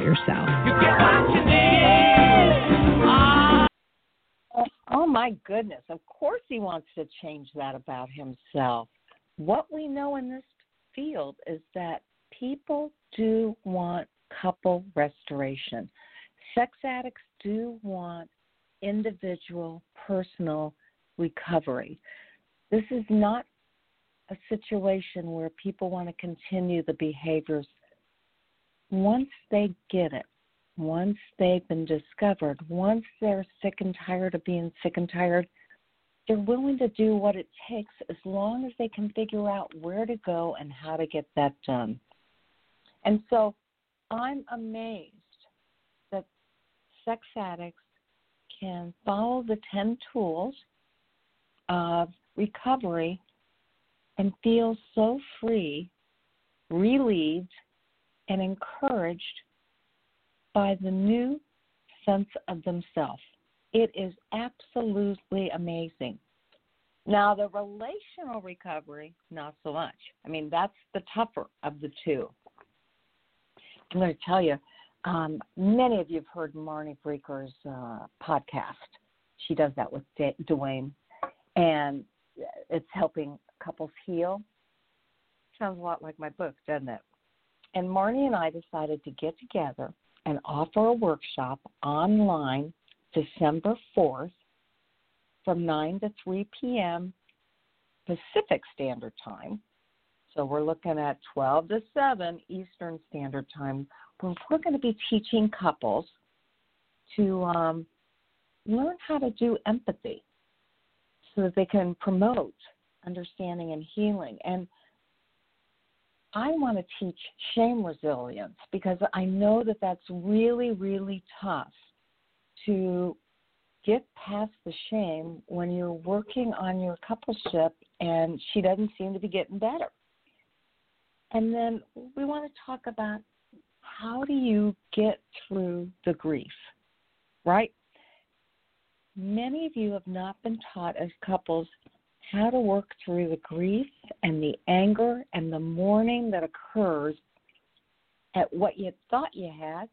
yourself? Oh, oh my goodness. Of course he wants to change that about himself. What we know in this field is that people do want couple restoration. Sex addicts do want individual, personal recovery. This is not a situation where people want to continue the behaviors once they get it, once they've been discovered, once they're sick and tired of being sick and tired, they're willing to do what it takes as long as they can figure out where to go and how to get that done. And so I'm amazed that sex addicts can follow the 10 tools of recovery and feel so free, relieved, and encouraged by the new sense of themselves. It is absolutely amazing. Now, the relational recovery, not so much. I mean, that's the tougher of the two. I'm going to tell you, um, many of you have heard Marnie Breecker's uh, podcast. She does that with Duane, and it's helping couples heal. Sounds a lot like my book, doesn't it? And Marnie and I decided to get together and offer a workshop online December 4th from 9 to 3 p.m. Pacific Standard Time. So we're looking at 12 to 7 Eastern Standard Time, where we're going to be teaching couples to um, learn how to do empathy so that they can promote understanding and healing. And I want to teach shame resilience because I know that that's really, really tough to get past the shame when you're working on your coupleship and she doesn't seem to be getting better. And then we want to talk about how do you get through the grief, right? Many of you have not been taught as couples how to work through the grief and the anger and the mourning that occurs at what you thought you had,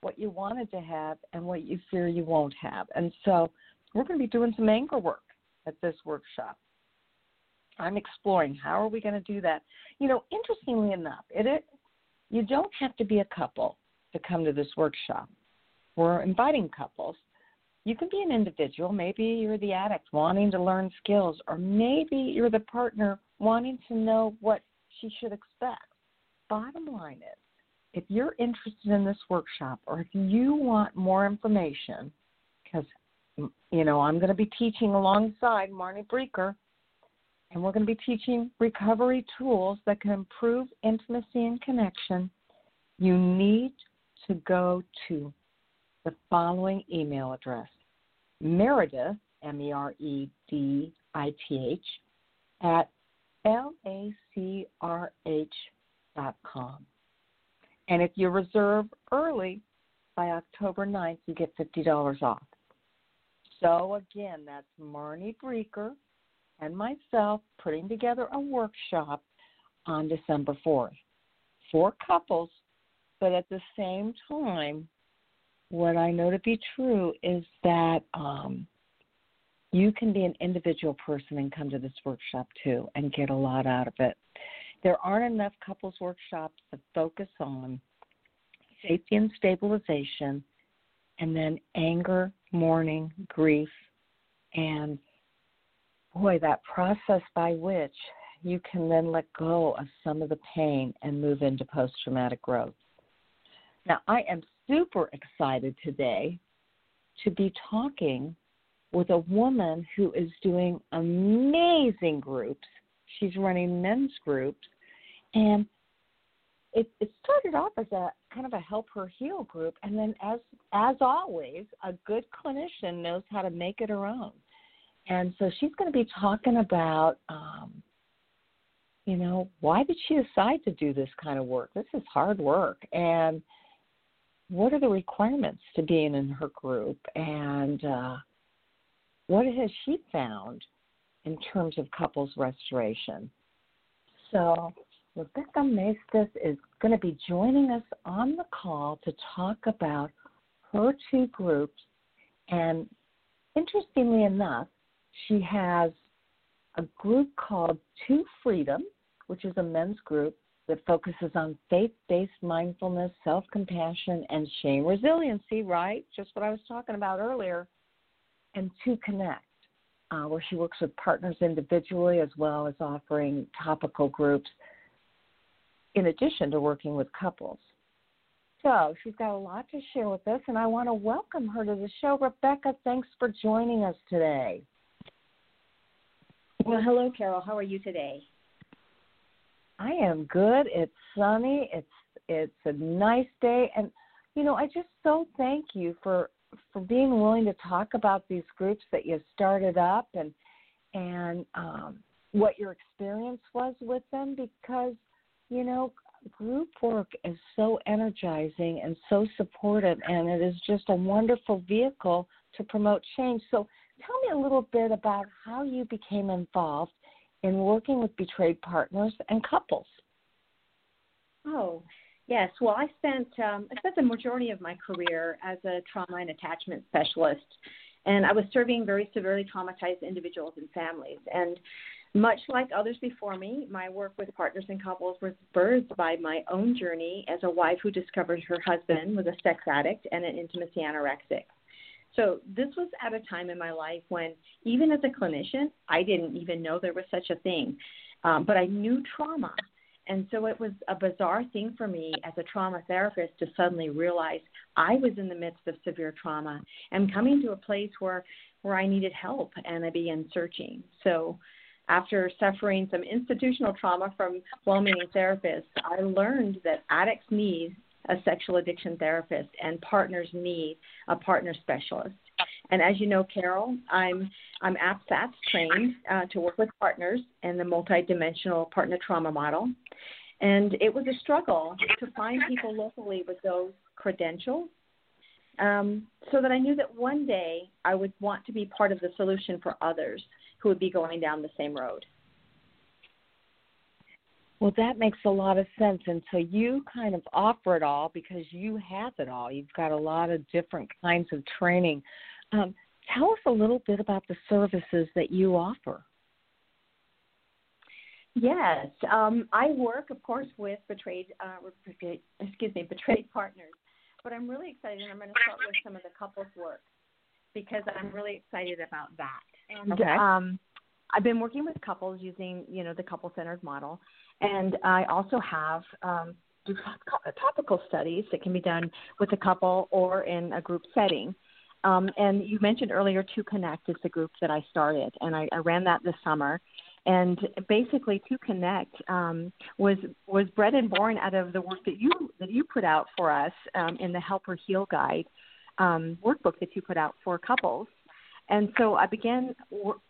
what you wanted to have, and what you fear you won't have. And so we're going to be doing some anger work at this workshop. I'm exploring how are we going to do that. You know, interestingly enough, it, it you don't have to be a couple to come to this workshop. We're inviting couples you can be an individual. Maybe you're the addict wanting to learn skills, or maybe you're the partner wanting to know what she should expect. Bottom line is, if you're interested in this workshop, or if you want more information, because you know I'm going to be teaching alongside Marnie Breecker, and we're going to be teaching recovery tools that can improve intimacy and connection, you need to go to the following email address Meredith, M E R E D I T H, at L A C R H dot com. And if you reserve early by October 9th, you get $50 off. So again, that's Marnie Breecker and myself putting together a workshop on December 4th for couples, but at the same time, what I know to be true is that um, you can be an individual person and come to this workshop too and get a lot out of it. There aren't enough couples workshops that focus on safety and stabilization, and then anger, mourning, grief, and boy, that process by which you can then let go of some of the pain and move into post traumatic growth. Now, I am super excited today to be talking with a woman who is doing amazing groups. She's running men's groups, and it, it started off as a kind of a help her heal group, and then as as always, a good clinician knows how to make it her own. And so she's going to be talking about, um, you know, why did she decide to do this kind of work? This is hard work, and what are the requirements to being in her group, and uh, what has she found in terms of couples restoration? So Rebecca Maestas is going to be joining us on the call to talk about her two groups. And interestingly enough, she has a group called 2 Freedom, which is a men's group that focuses on faith based mindfulness, self compassion, and shame resiliency, right? Just what I was talking about earlier. And 2 Connect, uh, where she works with partners individually as well as offering topical groups in addition to working with couples. So she's got a lot to share with us, and I want to welcome her to the show. Rebecca, thanks for joining us today. Well, hello, Carol. How are you today? I am good. It's sunny. It's it's a nice day, and you know, I just so thank you for for being willing to talk about these groups that you started up and and um, what your experience was with them because you know, group work is so energizing and so supportive, and it is just a wonderful vehicle to promote change. So, tell me a little bit about how you became involved in working with betrayed partners and couples. Oh, yes. Well, I spent um, I spent the majority of my career as a trauma and attachment specialist, and I was serving very severely traumatized individuals and families. And much like others before me, my work with partners and couples was birthed by my own journey as a wife who discovered her husband was a sex addict and an intimacy anorexic. So, this was at a time in my life when, even as a clinician, I didn't even know there was such a thing. Um, but I knew trauma. And so it was a bizarre thing for me as a trauma therapist to suddenly realize I was in the midst of severe trauma and coming to a place where, where I needed help and I began searching. So, after suffering some institutional trauma from well meaning therapists, I learned that addicts need a sexual addiction therapist and partners need a partner specialist. And as you know, Carol, I'm I'm APSATS trained uh, to work with partners in the multidimensional partner trauma model. And it was a struggle to find people locally with those credentials um, so that I knew that one day I would want to be part of the solution for others who would be going down the same road. Well, that makes a lot of sense. And so you kind of offer it all because you have it all. You've got a lot of different kinds of training. Um, tell us a little bit about the services that you offer. Yes, um, I work, of course, with betrayed, uh, excuse me, betrayed partners. But I'm really excited. and I'm going to start with some of the couples work because I'm really excited about that. And okay. um, I've been working with couples using, you know, the couple-centered model, and I also have um, topical studies that can be done with a couple or in a group setting. Um, and you mentioned earlier, 2 Connect is the group that I started, and I, I ran that this summer. and basically 2 Connect um, was was bred and born out of the work that you that you put out for us um, in the Help Her Heal Guide um, workbook that you put out for couples. And so I began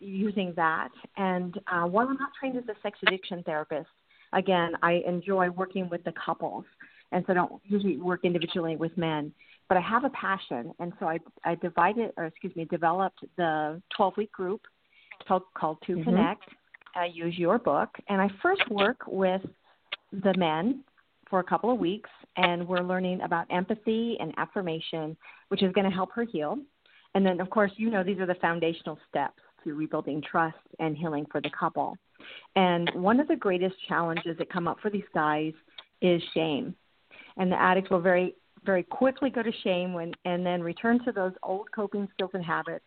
using that. And uh, while I'm not trained as a sex addiction therapist, again, I enjoy working with the couples, and so I don't usually work individually with men. But I have a passion, and so I I divided, or excuse me, developed the 12 week group called called To mm-hmm. Connect I use your book, and I first work with the men for a couple of weeks, and we're learning about empathy and affirmation, which is going to help her heal. And then, of course, you know these are the foundational steps to rebuilding trust and healing for the couple. And one of the greatest challenges that come up for these guys is shame. And the addict will very, very quickly go to shame when, and then return to those old coping skills and habits.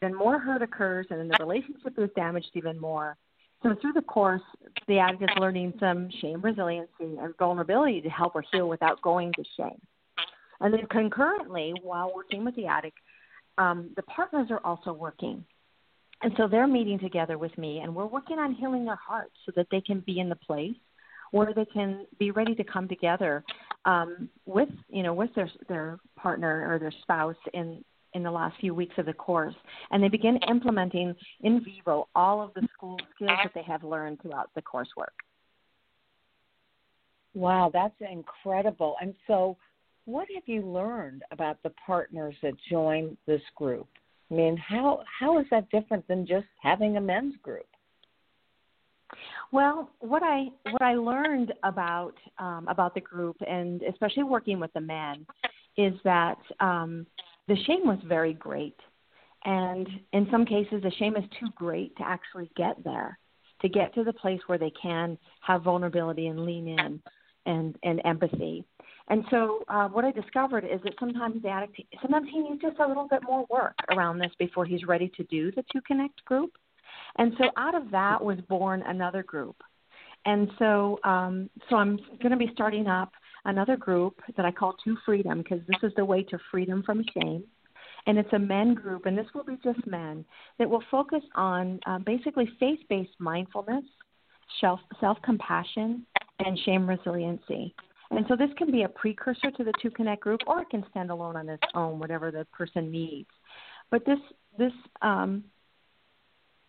Then more hurt occurs, and then the relationship is damaged even more. So through the course, the addict is learning some shame resiliency and vulnerability to help her heal without going to shame. And then concurrently, while working with the addict, um, the partners are also working. And so they're meeting together with me, and we're working on healing their hearts so that they can be in the place where they can be ready to come together um, with, you know, with their their partner or their spouse in in the last few weeks of the course, and they begin implementing in vivo all of the school skills that they have learned throughout the coursework. Wow, that's incredible. And so, what have you learned about the partners that join this group? I mean, how how is that different than just having a men's group? Well, what I what I learned about um, about the group, and especially working with the men, is that um, the shame was very great. And in some cases, the shame is too great to actually get there, to get to the place where they can have vulnerability and lean in and, and empathy. And so, uh, what I discovered is that sometimes the addict, sometimes he needs just a little bit more work around this before he's ready to do the Two Connect group. And so, out of that was born another group. And so, um, so I'm going to be starting up another group that I call 2 Freedom because this is the way to freedom from shame. And it's a men group, and this will be just men that will focus on uh, basically faith based mindfulness, self compassion, and shame resiliency. And so this can be a precursor to the two Connect group, or it can stand alone on its own, whatever the person needs. But this this um,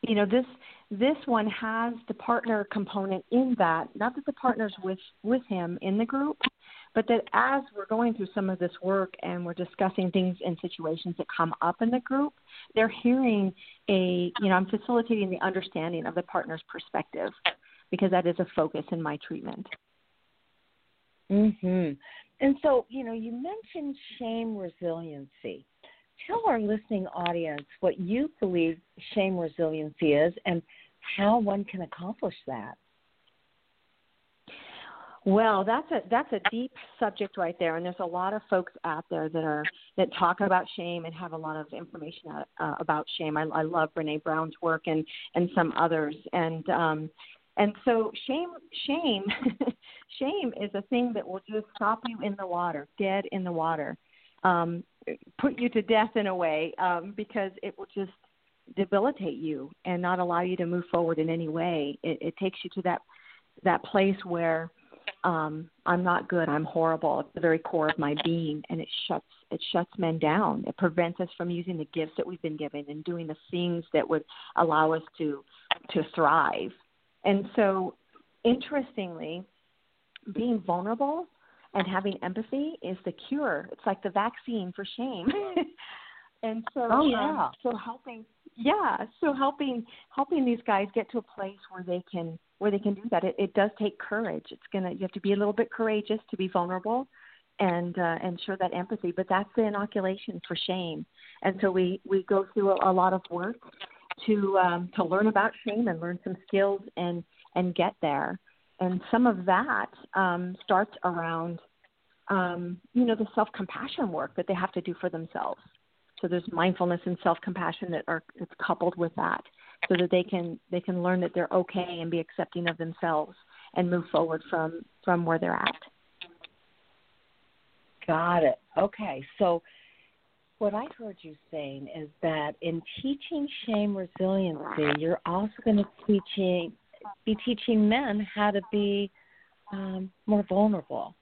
you know this this one has the partner component in that not that the partners with with him in the group but that as we're going through some of this work and we're discussing things and situations that come up in the group they're hearing a you know i'm facilitating the understanding of the partner's perspective because that is a focus in my treatment mhm and so you know you mentioned shame resiliency tell our listening audience what you believe shame resiliency is and how one can accomplish that. Well, that's a that's a deep subject right there, and there's a lot of folks out there that are that talk about shame and have a lot of information uh, about shame. I, I love Brene Brown's work and and some others, and um, and so shame shame shame is a thing that will just stop you in the water, dead in the water um, put you to death in a way um, because it will just debilitate you and not allow you to move forward in any way. It, it takes you to that that place where um, I'm not good, I'm horrible at the very core of my being, and it shuts it shuts men down. It prevents us from using the gifts that we've been given and doing the things that would allow us to to thrive. And so, interestingly, being vulnerable and having empathy is the cure. It's like the vaccine for shame. and so, oh yeah, um, so helping, yeah, so helping helping these guys get to a place where they can where they can do that. It, it does take courage. It's gonna you have to be a little bit courageous to be vulnerable and uh, and show that empathy. But that's the inoculation for shame. And so we we go through a, a lot of work to um, to learn about shame and learn some skills and and get there and some of that um, starts around um, you know the self compassion work that they have to do for themselves. So there's mindfulness and self compassion that are it's coupled with that, so that they can they can learn that they're okay and be accepting of themselves and move forward from from where they're at. Got it. Okay, so what I heard you saying is that in teaching shame resiliency, you're also going to teaching be teaching men how to be um, more vulnerable.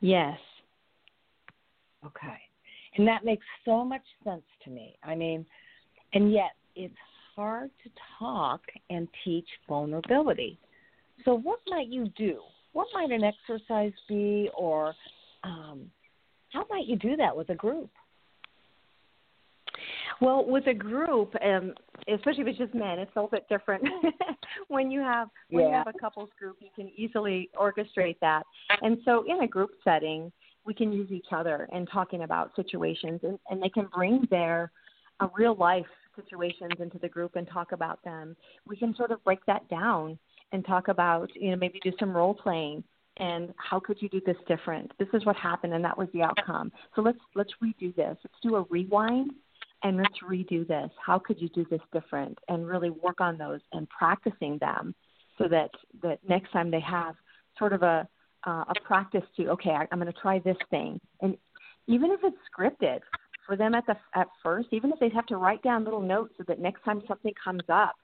Yes. Okay. And that makes so much sense to me. I mean, and yet it's hard to talk and teach vulnerability. So, what might you do? What might an exercise be, or um, how might you do that with a group? Well, with a group, um, especially if it's just men, it's a little bit different. when you have when yeah. you have a couples group, you can easily orchestrate that. And so, in a group setting, we can use each other and talking about situations, and, and they can bring their uh, real life situations into the group and talk about them. We can sort of break that down and talk about, you know, maybe do some role playing and how could you do this different? This is what happened and that was the outcome. So let's let's redo this. Let's do a rewind and let's redo this. How could you do this different? And really work on those and practicing them so that that next time they have sort of a uh, a practice to okay, I, I'm going to try this thing. And even if it's scripted for them at the at first, even if they have to write down little notes so that next time something comes up,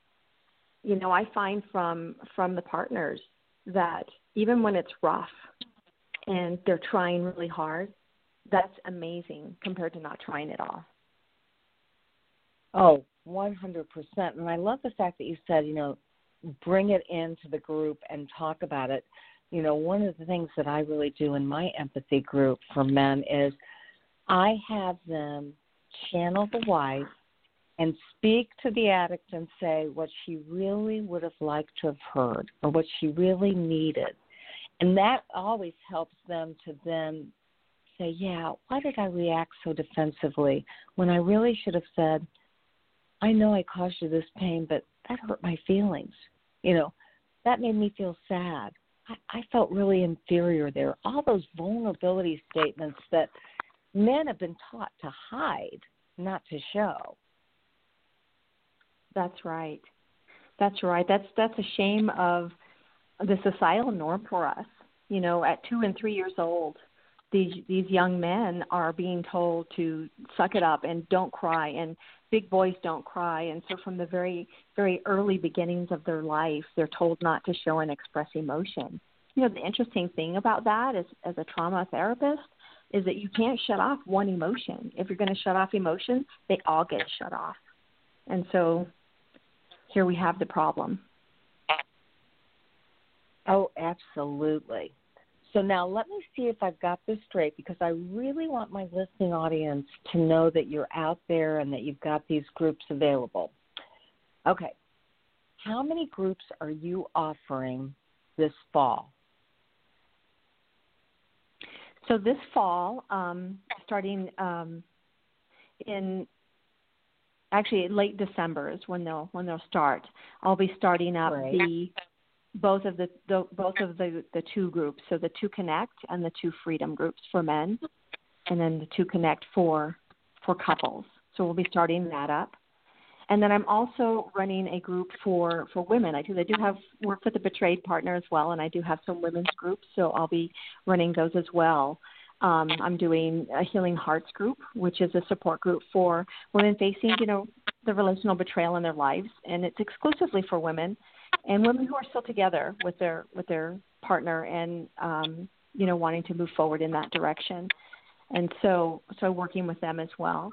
you know, I find from from the partners that even when it's rough and they're trying really hard, that's amazing compared to not trying at all. Oh, 100%. And I love the fact that you said, you know, bring it into the group and talk about it. You know, one of the things that I really do in my empathy group for men is I have them channel the wife and speak to the addict and say what she really would have liked to have heard or what she really needed. And that always helps them to then say, Yeah, why did I react so defensively when I really should have said, I know I caused you this pain, but that hurt my feelings. You know, that made me feel sad. I, I felt really inferior there. All those vulnerability statements that men have been taught to hide, not to show. That's right. That's right. That's that's a shame of the societal norm for us. You know, at two and three years old, these these young men are being told to suck it up and don't cry and big boys don't cry and so from the very very early beginnings of their life they're told not to show and express emotion you know the interesting thing about that is as a trauma therapist is that you can't shut off one emotion if you're going to shut off emotion they all get shut off and so here we have the problem. Oh, absolutely. So now let me see if I've got this straight because I really want my listening audience to know that you're out there and that you've got these groups available. Okay. How many groups are you offering this fall? So this fall, um, starting um, in actually late December is when they'll when they'll start. I'll be starting up right. the both of the, the both of the the two groups, so the two connect and the two freedom groups for men, and then the two connect for for couples. So we'll be starting that up. And then I'm also running a group for for women. I do I do have work with a betrayed partner as well, and I do have some women's groups. So I'll be running those as well. Um, I'm doing a Healing Hearts group, which is a support group for women facing, you know, the relational betrayal in their lives, and it's exclusively for women and women who are still together with their with their partner and um, you know wanting to move forward in that direction. And so, so working with them as well.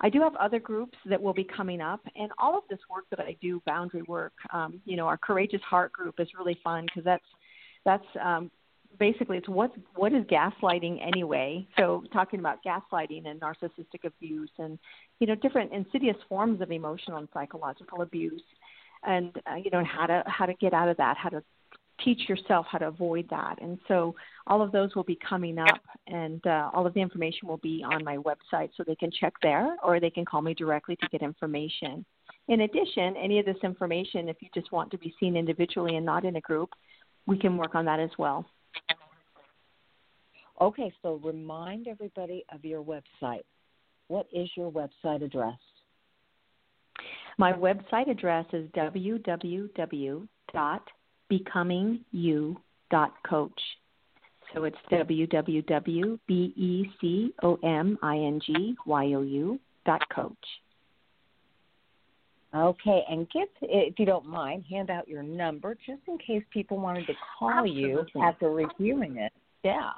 I do have other groups that will be coming up, and all of this work that I do, boundary work, um, you know, our Courageous Heart group is really fun because that's that's um, basically it's what what is gaslighting anyway? So talking about gaslighting and narcissistic abuse and you know different insidious forms of emotional and psychological abuse and uh, you know how to how to get out of that how to teach yourself how to avoid that. And so all of those will be coming up and uh, all of the information will be on my website so they can check there or they can call me directly to get information. In addition any of this information if you just want to be seen individually and not in a group we can work on that as well Okay, so remind everybody of your website. What is your website address? My website address is www.becomingyou.coach. So it's www.becomingyu dot coach. Okay, and get if you don't mind, hand out your number just in case people wanted to call Absolutely. you after reviewing it. Yeah.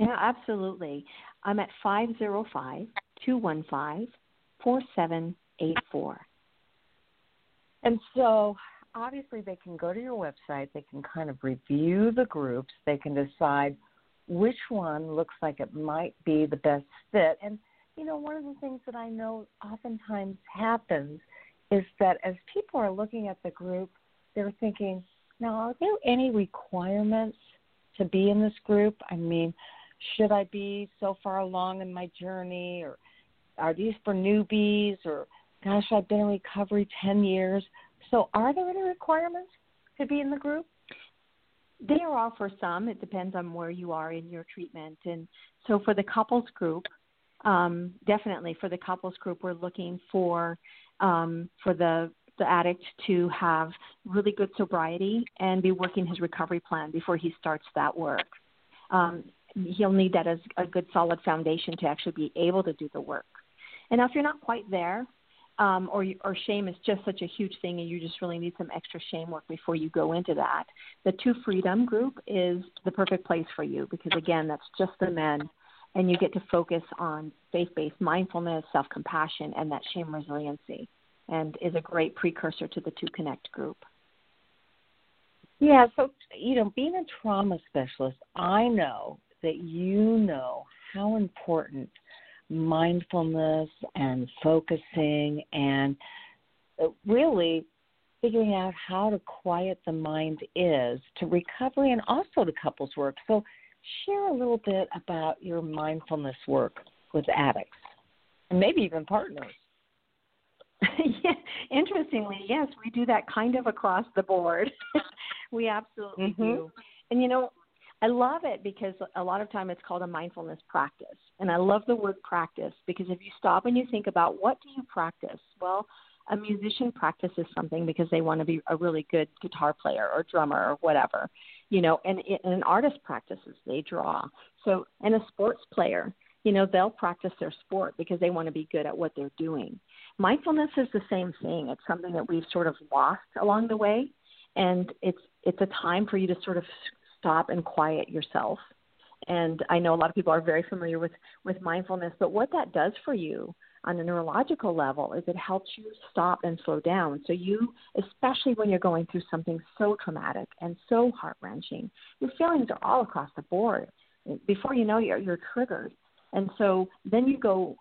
Yeah, absolutely. I'm at five zero five two one five four seven eight four. And so obviously they can go to your website, they can kind of review the groups, they can decide which one looks like it might be the best fit. And you know, one of the things that I know oftentimes happens is that as people are looking at the group, they're thinking, now, are there any requirements to be in this group? I mean, should I be so far along in my journey, or are these for newbies, or gosh, I've been in recovery 10 years? So, are there any requirements to be in the group? There are for some. It depends on where you are in your treatment. And so, for the couples group, um, definitely for the couples group, we're looking for um, for the the addict to have really good sobriety and be working his recovery plan before he starts that work. Um, he'll need that as a good solid foundation to actually be able to do the work. And now, if you're not quite there, um, or or shame is just such a huge thing, and you just really need some extra shame work before you go into that, the Two Freedom group is the perfect place for you because again, that's just the men and you get to focus on faith-based mindfulness, self-compassion, and that shame resiliency, and is a great precursor to the Two Connect group. Yeah, so you know, being a trauma specialist, I know that you know how important mindfulness and focusing and really figuring out how to quiet the mind is to recovery and also to couples work. So share a little bit about your mindfulness work with addicts and maybe even partners. yeah, interestingly, yes, we do that kind of across the board. we absolutely mm-hmm. do. And you know, I love it because a lot of time it's called a mindfulness practice. And I love the word practice because if you stop and you think about what do you practice? Well, a musician practices something because they want to be a really good guitar player or drummer or whatever you know and, and an artist practices they draw so and a sports player you know they'll practice their sport because they want to be good at what they're doing mindfulness is the same thing it's something that we've sort of lost along the way and it's it's a time for you to sort of stop and quiet yourself and i know a lot of people are very familiar with with mindfulness but what that does for you on a neurological level is it helps you stop and slow down. So you, especially when you're going through something so traumatic and so heart wrenching, your feelings are all across the board. Before you know, you're you're triggered, and so then you go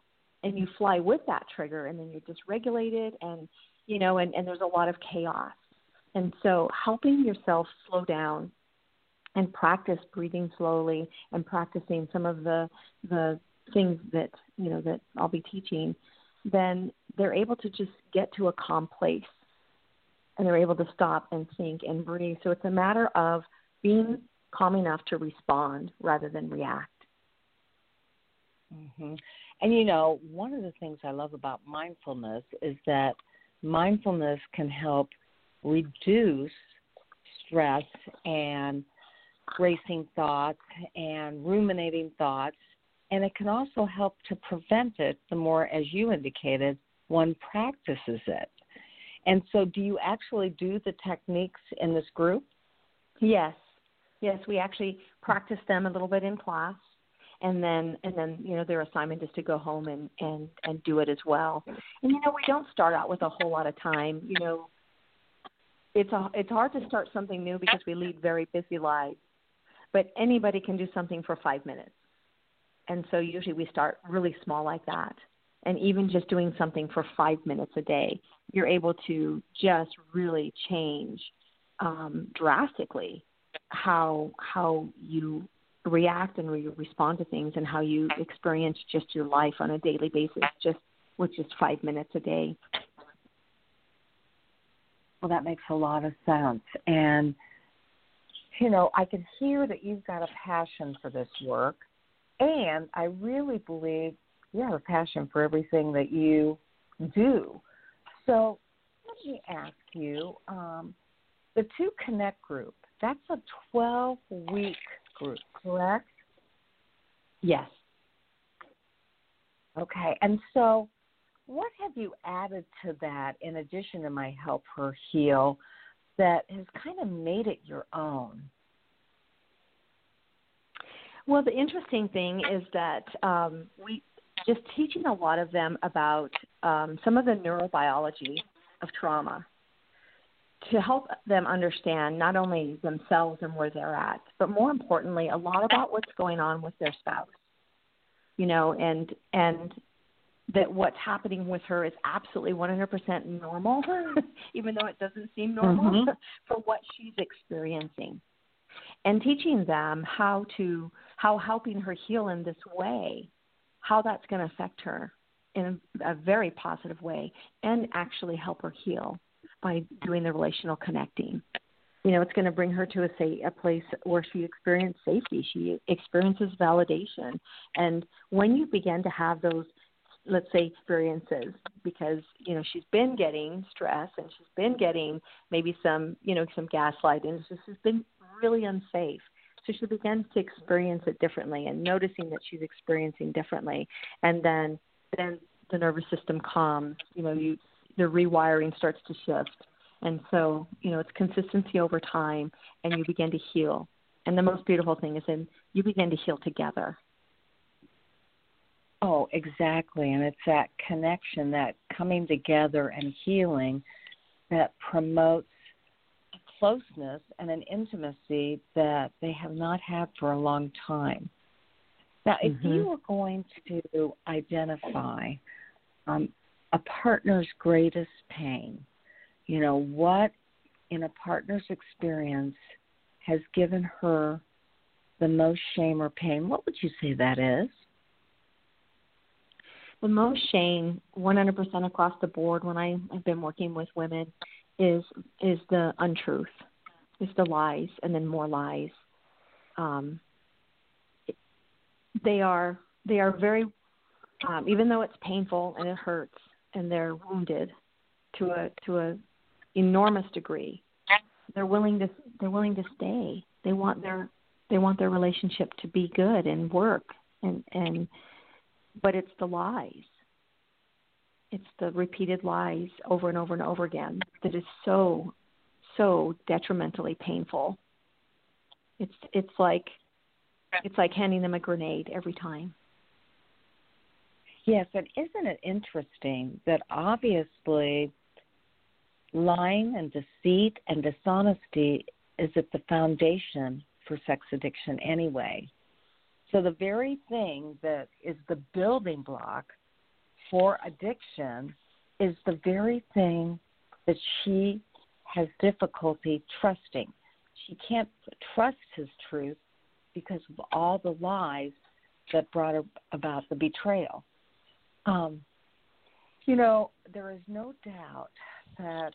and you fly with that trigger, and then you're dysregulated, and you know, and and there's a lot of chaos. And so helping yourself slow down and practice breathing slowly and practicing some of the the things that you know that I'll be teaching, then they're able to just get to a calm place, and they're able to stop and think and breathe. So it's a matter of being calm enough to respond rather than react. Mm-hmm. And you know, one of the things I love about mindfulness is that mindfulness can help reduce stress and racing thoughts and ruminating thoughts and it can also help to prevent it the more, as you indicated, one practices it. And so, do you actually do the techniques in this group? Yes, yes, we actually practice them a little bit in class, and then and then you know their assignment is to go home and and and do it as well. And you know we don't start out with a whole lot of time. You know, it's a it's hard to start something new because we lead very busy lives, but anybody can do something for five minutes. And so usually we start really small like that. And even just doing something for five minutes a day, you're able to just really change um, drastically how how you react and re- respond to things and how you experience just your life on a daily basis just with just five minutes a day. Well that makes a lot of sense. And you know i can hear that you've got a passion for this work and I really believe you have a passion for everything that you do. So let me ask you um, the Two Connect group, that's a 12 week group, correct? Yes. Okay. And so, what have you added to that in addition to my Help Her Heal that has kind of made it your own? Well, the interesting thing is that um, we just teaching a lot of them about um, some of the neurobiology of trauma to help them understand not only themselves and where they're at, but more importantly, a lot about what's going on with their spouse. You know, and and that what's happening with her is absolutely 100% normal, even though it doesn't seem normal mm-hmm. for what she's experiencing. And teaching them how to how helping her heal in this way, how that's going to affect her in a, a very positive way, and actually help her heal by doing the relational connecting. You know, it's going to bring her to a say a place where she experiences safety. She experiences validation, and when you begin to have those, let's say, experiences, because you know she's been getting stress and she's been getting maybe some, you know, some gaslighting. This has been really unsafe. So she begins to experience it differently and noticing that she's experiencing differently, and then then the nervous system calms. You know, you the rewiring starts to shift. And so, you know, it's consistency over time and you begin to heal. And the most beautiful thing is then you begin to heal together. Oh, exactly. And it's that connection, that coming together and healing that promotes closeness and an intimacy that they have not had for a long time. Now, if mm-hmm. you were going to identify um, a partner's greatest pain. You know, what in a partner's experience has given her the most shame or pain? What would you say that is? The most shame, 100% across the board, when I have been working with women, is is the untruth, is the lies, and then more lies. Um, they are they are very, um, even though it's painful and it hurts, and they're wounded to a to a enormous degree they're willing to they're willing to stay they want their they want their relationship to be good and work and and but it's the lies. It's the repeated lies over and over and over again that is so so detrimentally painful. It's it's like it's like handing them a grenade every time. Yes, and isn't it interesting that obviously lying and deceit and dishonesty is at the foundation for sex addiction anyway. So the very thing that is the building block for addiction is the very thing that she has difficulty trusting. She can't trust his truth because of all the lies that brought about the betrayal. Um, you know, there is no doubt that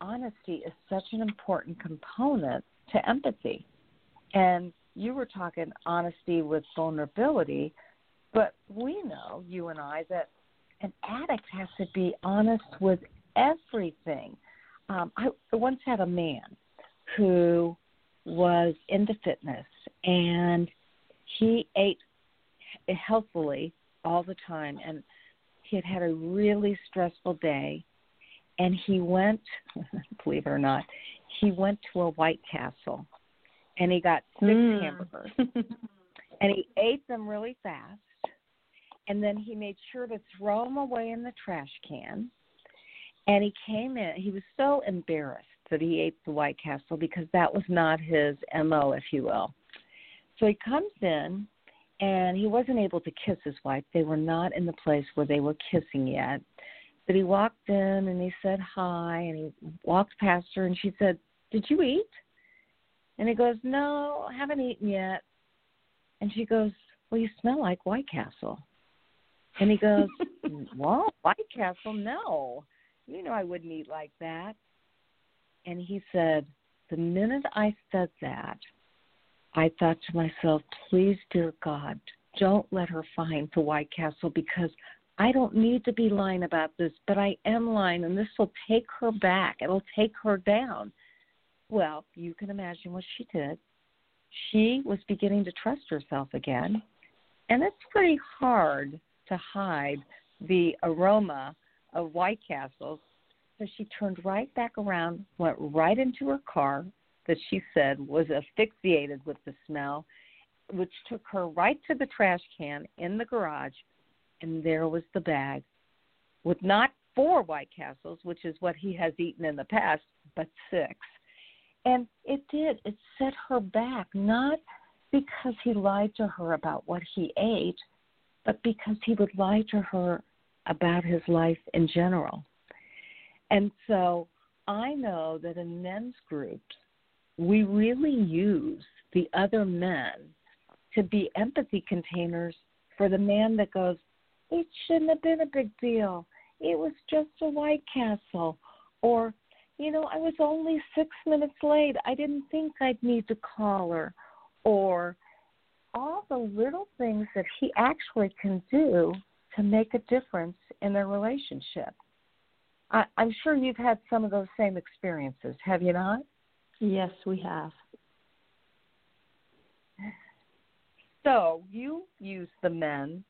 honesty is such an important component to empathy. And you were talking honesty with vulnerability, but we know, you and I, that an addict has to be honest with everything. Um, I once had a man who was into fitness and he ate healthily all the time and he had had a really stressful day and he went believe it or not he went to a white castle and he got six mm. hamburgers and he ate them really fast and then he made sure to throw them away in the trash can and he came in he was so embarrassed that he ate the white castle because that was not his mo if you will so he comes in and he wasn't able to kiss his wife. They were not in the place where they were kissing yet. But he walked in and he said hi, and he walked past her, and she said, "Did you eat?" And he goes, "No, I haven't eaten yet." And she goes, "Well, you smell like White Castle." And he goes, "What? White Castle? No. You know I wouldn't eat like that." And he said, "The minute I said that, I thought to myself, please, dear God, don't let her find the White Castle because I don't need to be lying about this, but I am lying, and this will take her back. It'll take her down. Well, you can imagine what she did. she was beginning to trust herself again. And it's pretty hard to hide the aroma of White Castles. So she turned right back around, went right into her car that she said was asphyxiated with the smell, which took her right to the trash can in the garage, and there was the bag with not four White Castles, which is what he has eaten in the past, but six. And it did. It set her back, not because he lied to her about what he ate, but because he would lie to her about his life in general. And so I know that in men's groups, we really use the other men to be empathy containers for the man that goes, it shouldn't have been a big deal. It was just a White Castle. Or, you know, I was only six minutes late. I didn't think I'd need to call her. Or all the little things that he actually can do to make a difference in their relationship. I, I'm sure you've had some of those same experiences, have you not? Yes, we have. So you use the men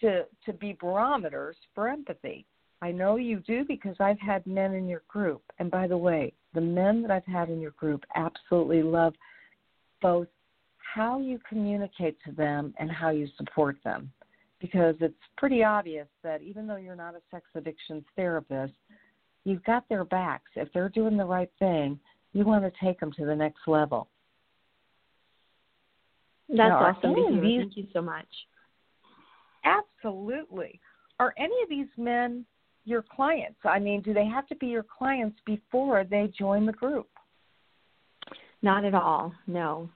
to to be barometers for empathy. I know you do because I've had men in your group. And by the way, the men that I've had in your group absolutely love both how you communicate to them and how you support them. Because it's pretty obvious that even though you're not a sex addictions therapist, you've got their backs. If they're doing the right thing, you want to take them to the next level. That's now, awesome to hear. These, Thank you so much. Absolutely. Are any of these men your clients? I mean, do they have to be your clients before they join the group? Not at all. No.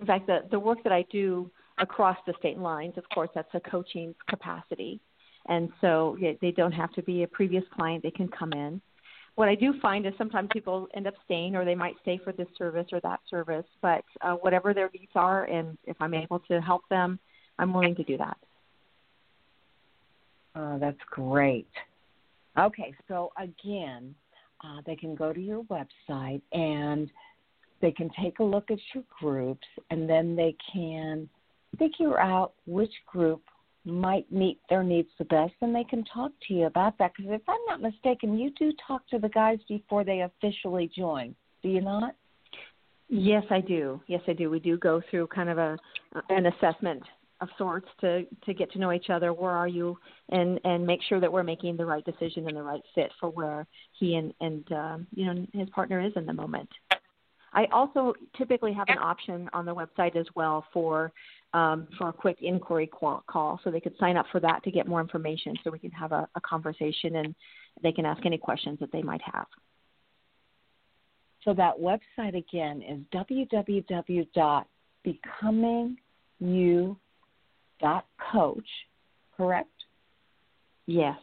In fact, the the work that I do across the state lines, of course, that's a coaching capacity, and so they don't have to be a previous client. They can come in. What I do find is sometimes people end up staying, or they might stay for this service or that service. But uh, whatever their needs are, and if I'm able to help them, I'm willing to do that. Oh, that's great. Okay, so again, uh, they can go to your website and they can take a look at your groups and then they can figure out which group might meet their needs the best and they can talk to you about that. Because if i'm not mistaken you do talk to the guys before they officially join. Do you not? Yes i do. Yes i do. We do go through kind of a an assessment of sorts to to get to know each other. Where are you? And and make sure that we're making the right decision and the right fit for where he and and um, you know his partner is in the moment. I also typically have an option on the website as well for um, for a quick inquiry call. So they could sign up for that to get more information so we can have a, a conversation and they can ask any questions that they might have. So that website again is www.becomingyou dot coach, correct? Yes.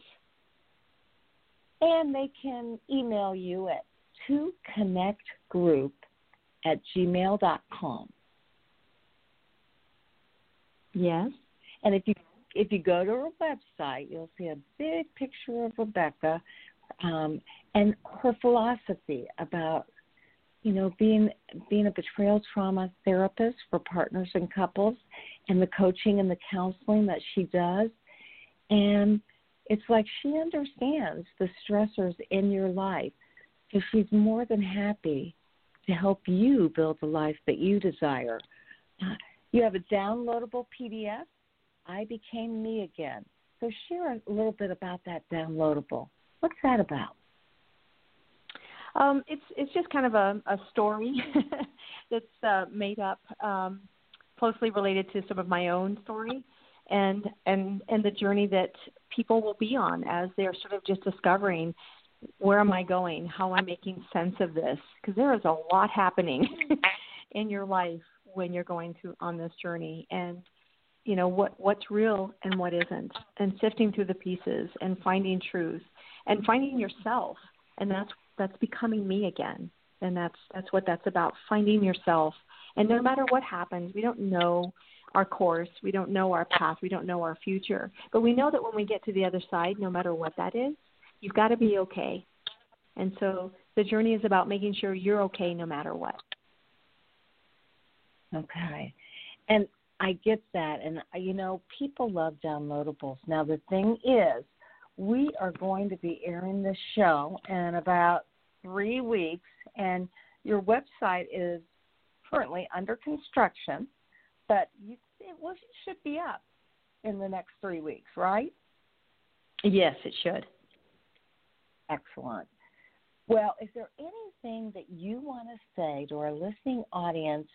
And they can email you at 2 Connect group at gmail dot com. Yes. And if you if you go to her website, you'll see a big picture of Rebecca um, and her philosophy about you know being being a betrayal trauma therapist for partners and couples and the coaching and the counseling that she does. And it's like she understands the stressors in your life. So she's more than happy to help you build the life that you desire. Uh, you have a downloadable PDF, I Became Me Again. So share a little bit about that downloadable. What's that about? Um, it's it's just kind of a, a story that's uh, made up um, closely related to some of my own story and and and the journey that people will be on as they're sort of just discovering where am I going? How am I making sense of this? Because there is a lot happening in your life when you're going through on this journey, and you know what what's real and what isn't, and sifting through the pieces and finding truth and finding yourself, and that's that's becoming me again, and that's that's what that's about finding yourself and no matter what happens, we don't know our course, we don't know our path, we don't know our future. But we know that when we get to the other side, no matter what that is, you've got to be okay. And so the journey is about making sure you're okay no matter what. Okay. And I get that. And, you know, people love downloadables. Now, the thing is, we are going to be airing this show in about three weeks, and your website is currently under construction, but you, it, it should be up in the next three weeks, right? Yes, it should. Excellent. Well, is there anything that you want to say to our listening audience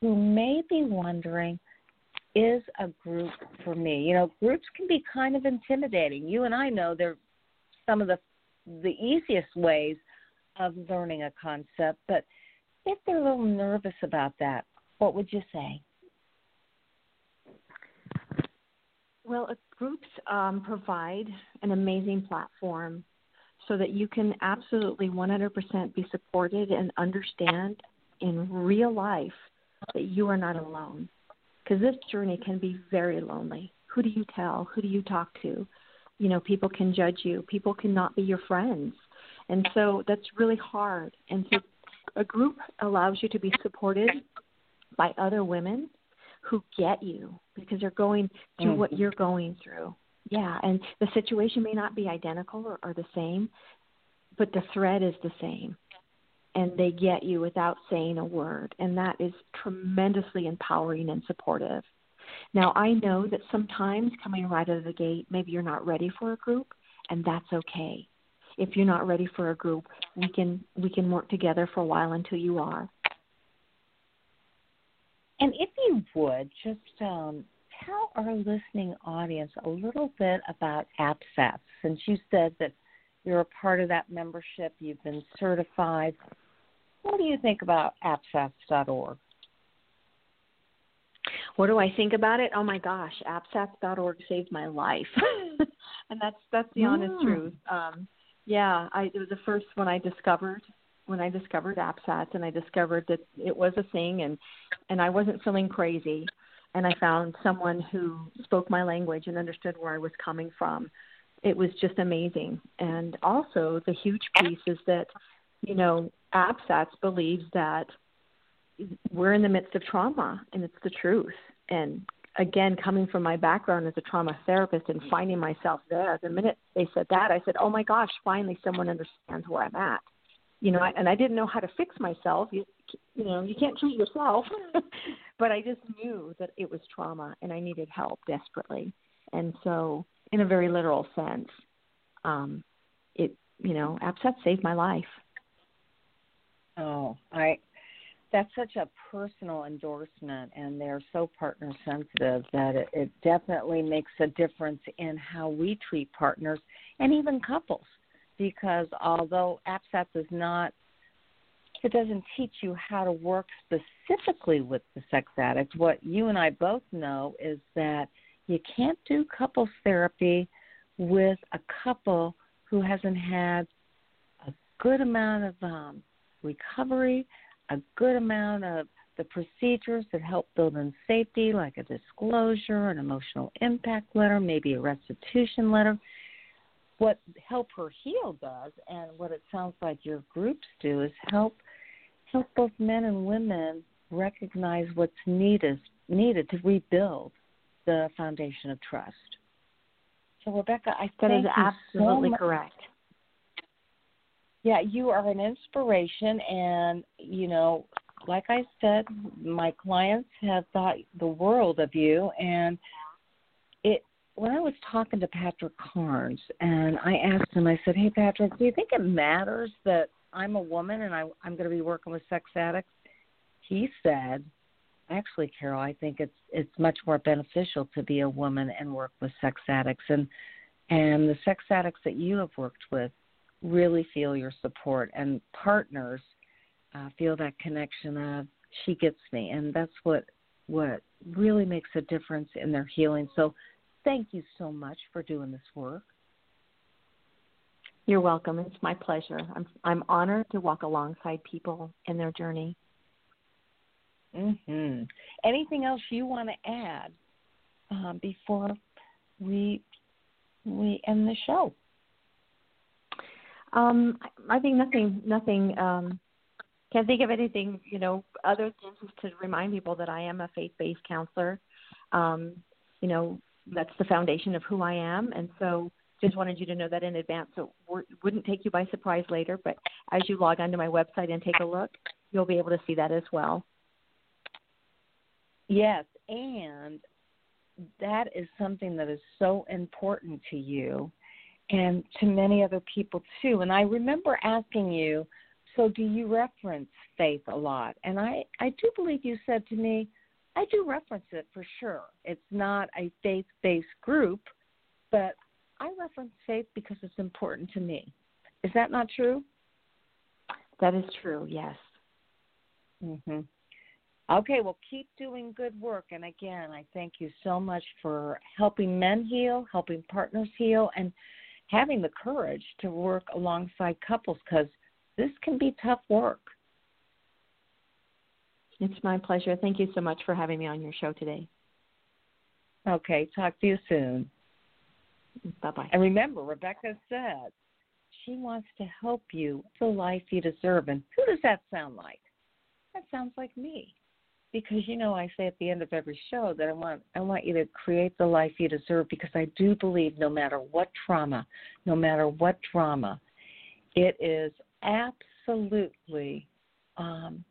who may be wondering, is a group for me? You know, groups can be kind of intimidating. You and I know they're some of the the easiest ways of learning a concept, but if they're a little nervous about that, what would you say? Well, groups um, provide an amazing platform so that you can absolutely 100% be supported and understand in real life that you are not alone. Because this journey can be very lonely. Who do you tell? Who do you talk to? You know, people can judge you, people cannot be your friends. And so that's really hard. And so a group allows you to be supported by other women who get you because they're going through mm-hmm. what you're going through. Yeah, and the situation may not be identical or, or the same, but the thread is the same. And they get you without saying a word. And that is tremendously empowering and supportive. Now, I know that sometimes coming right out of the gate, maybe you're not ready for a group, and that's okay. If you're not ready for a group, we can we can work together for a while until you are. And if you would just um, tell our listening audience a little bit about APSATS, since you said that you're a part of that membership, you've been certified. What do you think about APSATS.org? What do I think about it? Oh my gosh, APSATS.org saved my life, and that's that's the honest mm. truth. Um, yeah, I, it was the first one I discovered when I discovered APSATS, and I discovered that it was a thing, and and I wasn't feeling crazy and I found someone who spoke my language and understood where I was coming from. It was just amazing. And also, the huge piece is that, you know, APSATS believes that we're in the midst of trauma, and it's the truth. And again, coming from my background as a trauma therapist and finding myself there, the minute they said that, I said, "Oh my gosh, finally someone understands where I'm at." You know, and I didn't know how to fix myself. You, you know, you can't treat yourself. but I just knew that it was trauma and I needed help desperately. And so, in a very literal sense, um, it you know, APSATS saved my life. Oh, I that's such a personal endorsement, and they're so partner sensitive that it, it definitely makes a difference in how we treat partners and even couples. Because although APSATS does not it doesn't teach you how to work specifically with the sex addict. What you and I both know is that you can't do couples therapy with a couple who hasn't had a good amount of um, recovery, a good amount of the procedures that help build in safety, like a disclosure, an emotional impact letter, maybe a restitution letter. What Help Her Heal does, and what it sounds like your groups do, is help help both men and women recognize what's needed needed to rebuild the foundation of trust. So, Rebecca, I think that is absolutely so correct. Yeah, you are an inspiration, and you know, like I said, my clients have thought the world of you, and it. When I was talking to Patrick Carnes, and I asked him, I said, "Hey, Patrick, do you think it matters that I'm a woman and I, I'm going to be working with sex addicts, he said, actually, Carol, I think it's it's much more beneficial to be a woman and work with sex addicts, and and the sex addicts that you have worked with really feel your support, and partners uh, feel that connection of she gets me, and that's what what really makes a difference in their healing. So, thank you so much for doing this work. You're welcome. It's my pleasure. I'm I'm honored to walk alongside people in their journey. Mhm. Anything else you want to add um, before we we end the show? Um, I think nothing nothing um, can't think of anything, you know, other than just to remind people that I am a faith-based counselor. Um, you know, that's the foundation of who I am, and so just wanted you to know that in advance, so it wouldn't take you by surprise later. But as you log onto my website and take a look, you'll be able to see that as well. Yes, and that is something that is so important to you and to many other people too. And I remember asking you, so do you reference faith a lot? And I, I do believe you said to me, I do reference it for sure. It's not a faith based group, but I reference faith because it's important to me. Is that not true? That is true, yes. Mhm. Okay, well, keep doing good work. And again, I thank you so much for helping men heal, helping partners heal, and having the courage to work alongside couples because this can be tough work. It's my pleasure. Thank you so much for having me on your show today. Okay, talk to you soon. Bye bye. And remember, Rebecca said she wants to help you the life you deserve. And who does that sound like? That sounds like me. Because you know I say at the end of every show that I want I want you to create the life you deserve because I do believe no matter what trauma, no matter what drama, it is absolutely um,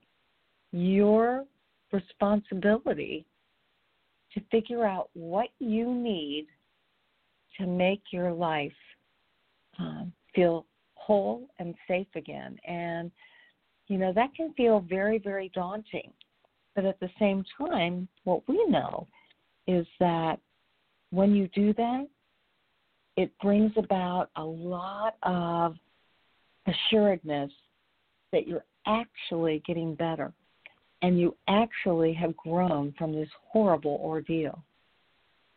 your responsibility to figure out what you need to make your life um, feel whole and safe again. And, you know, that can feel very, very daunting. But at the same time, what we know is that when you do that, it brings about a lot of assuredness that you're actually getting better and you actually have grown from this horrible ordeal.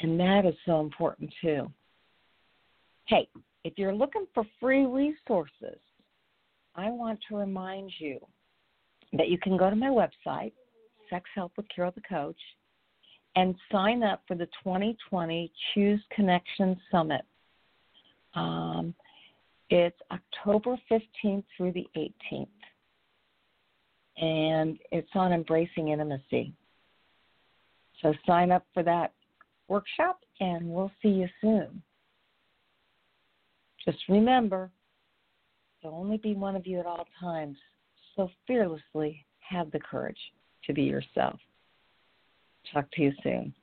And that is so important too. Hey, if you're looking for free resources, I want to remind you that you can go to my website, Sex Help with Carol the Coach, and sign up for the 2020 Choose Connection Summit. Um, it's October 15th through the 18th and it's on embracing intimacy. So sign up for that workshop and we'll see you soon. Just remember, there'll only be one of you at all times, so fearlessly have the courage to be yourself. Talk to you soon.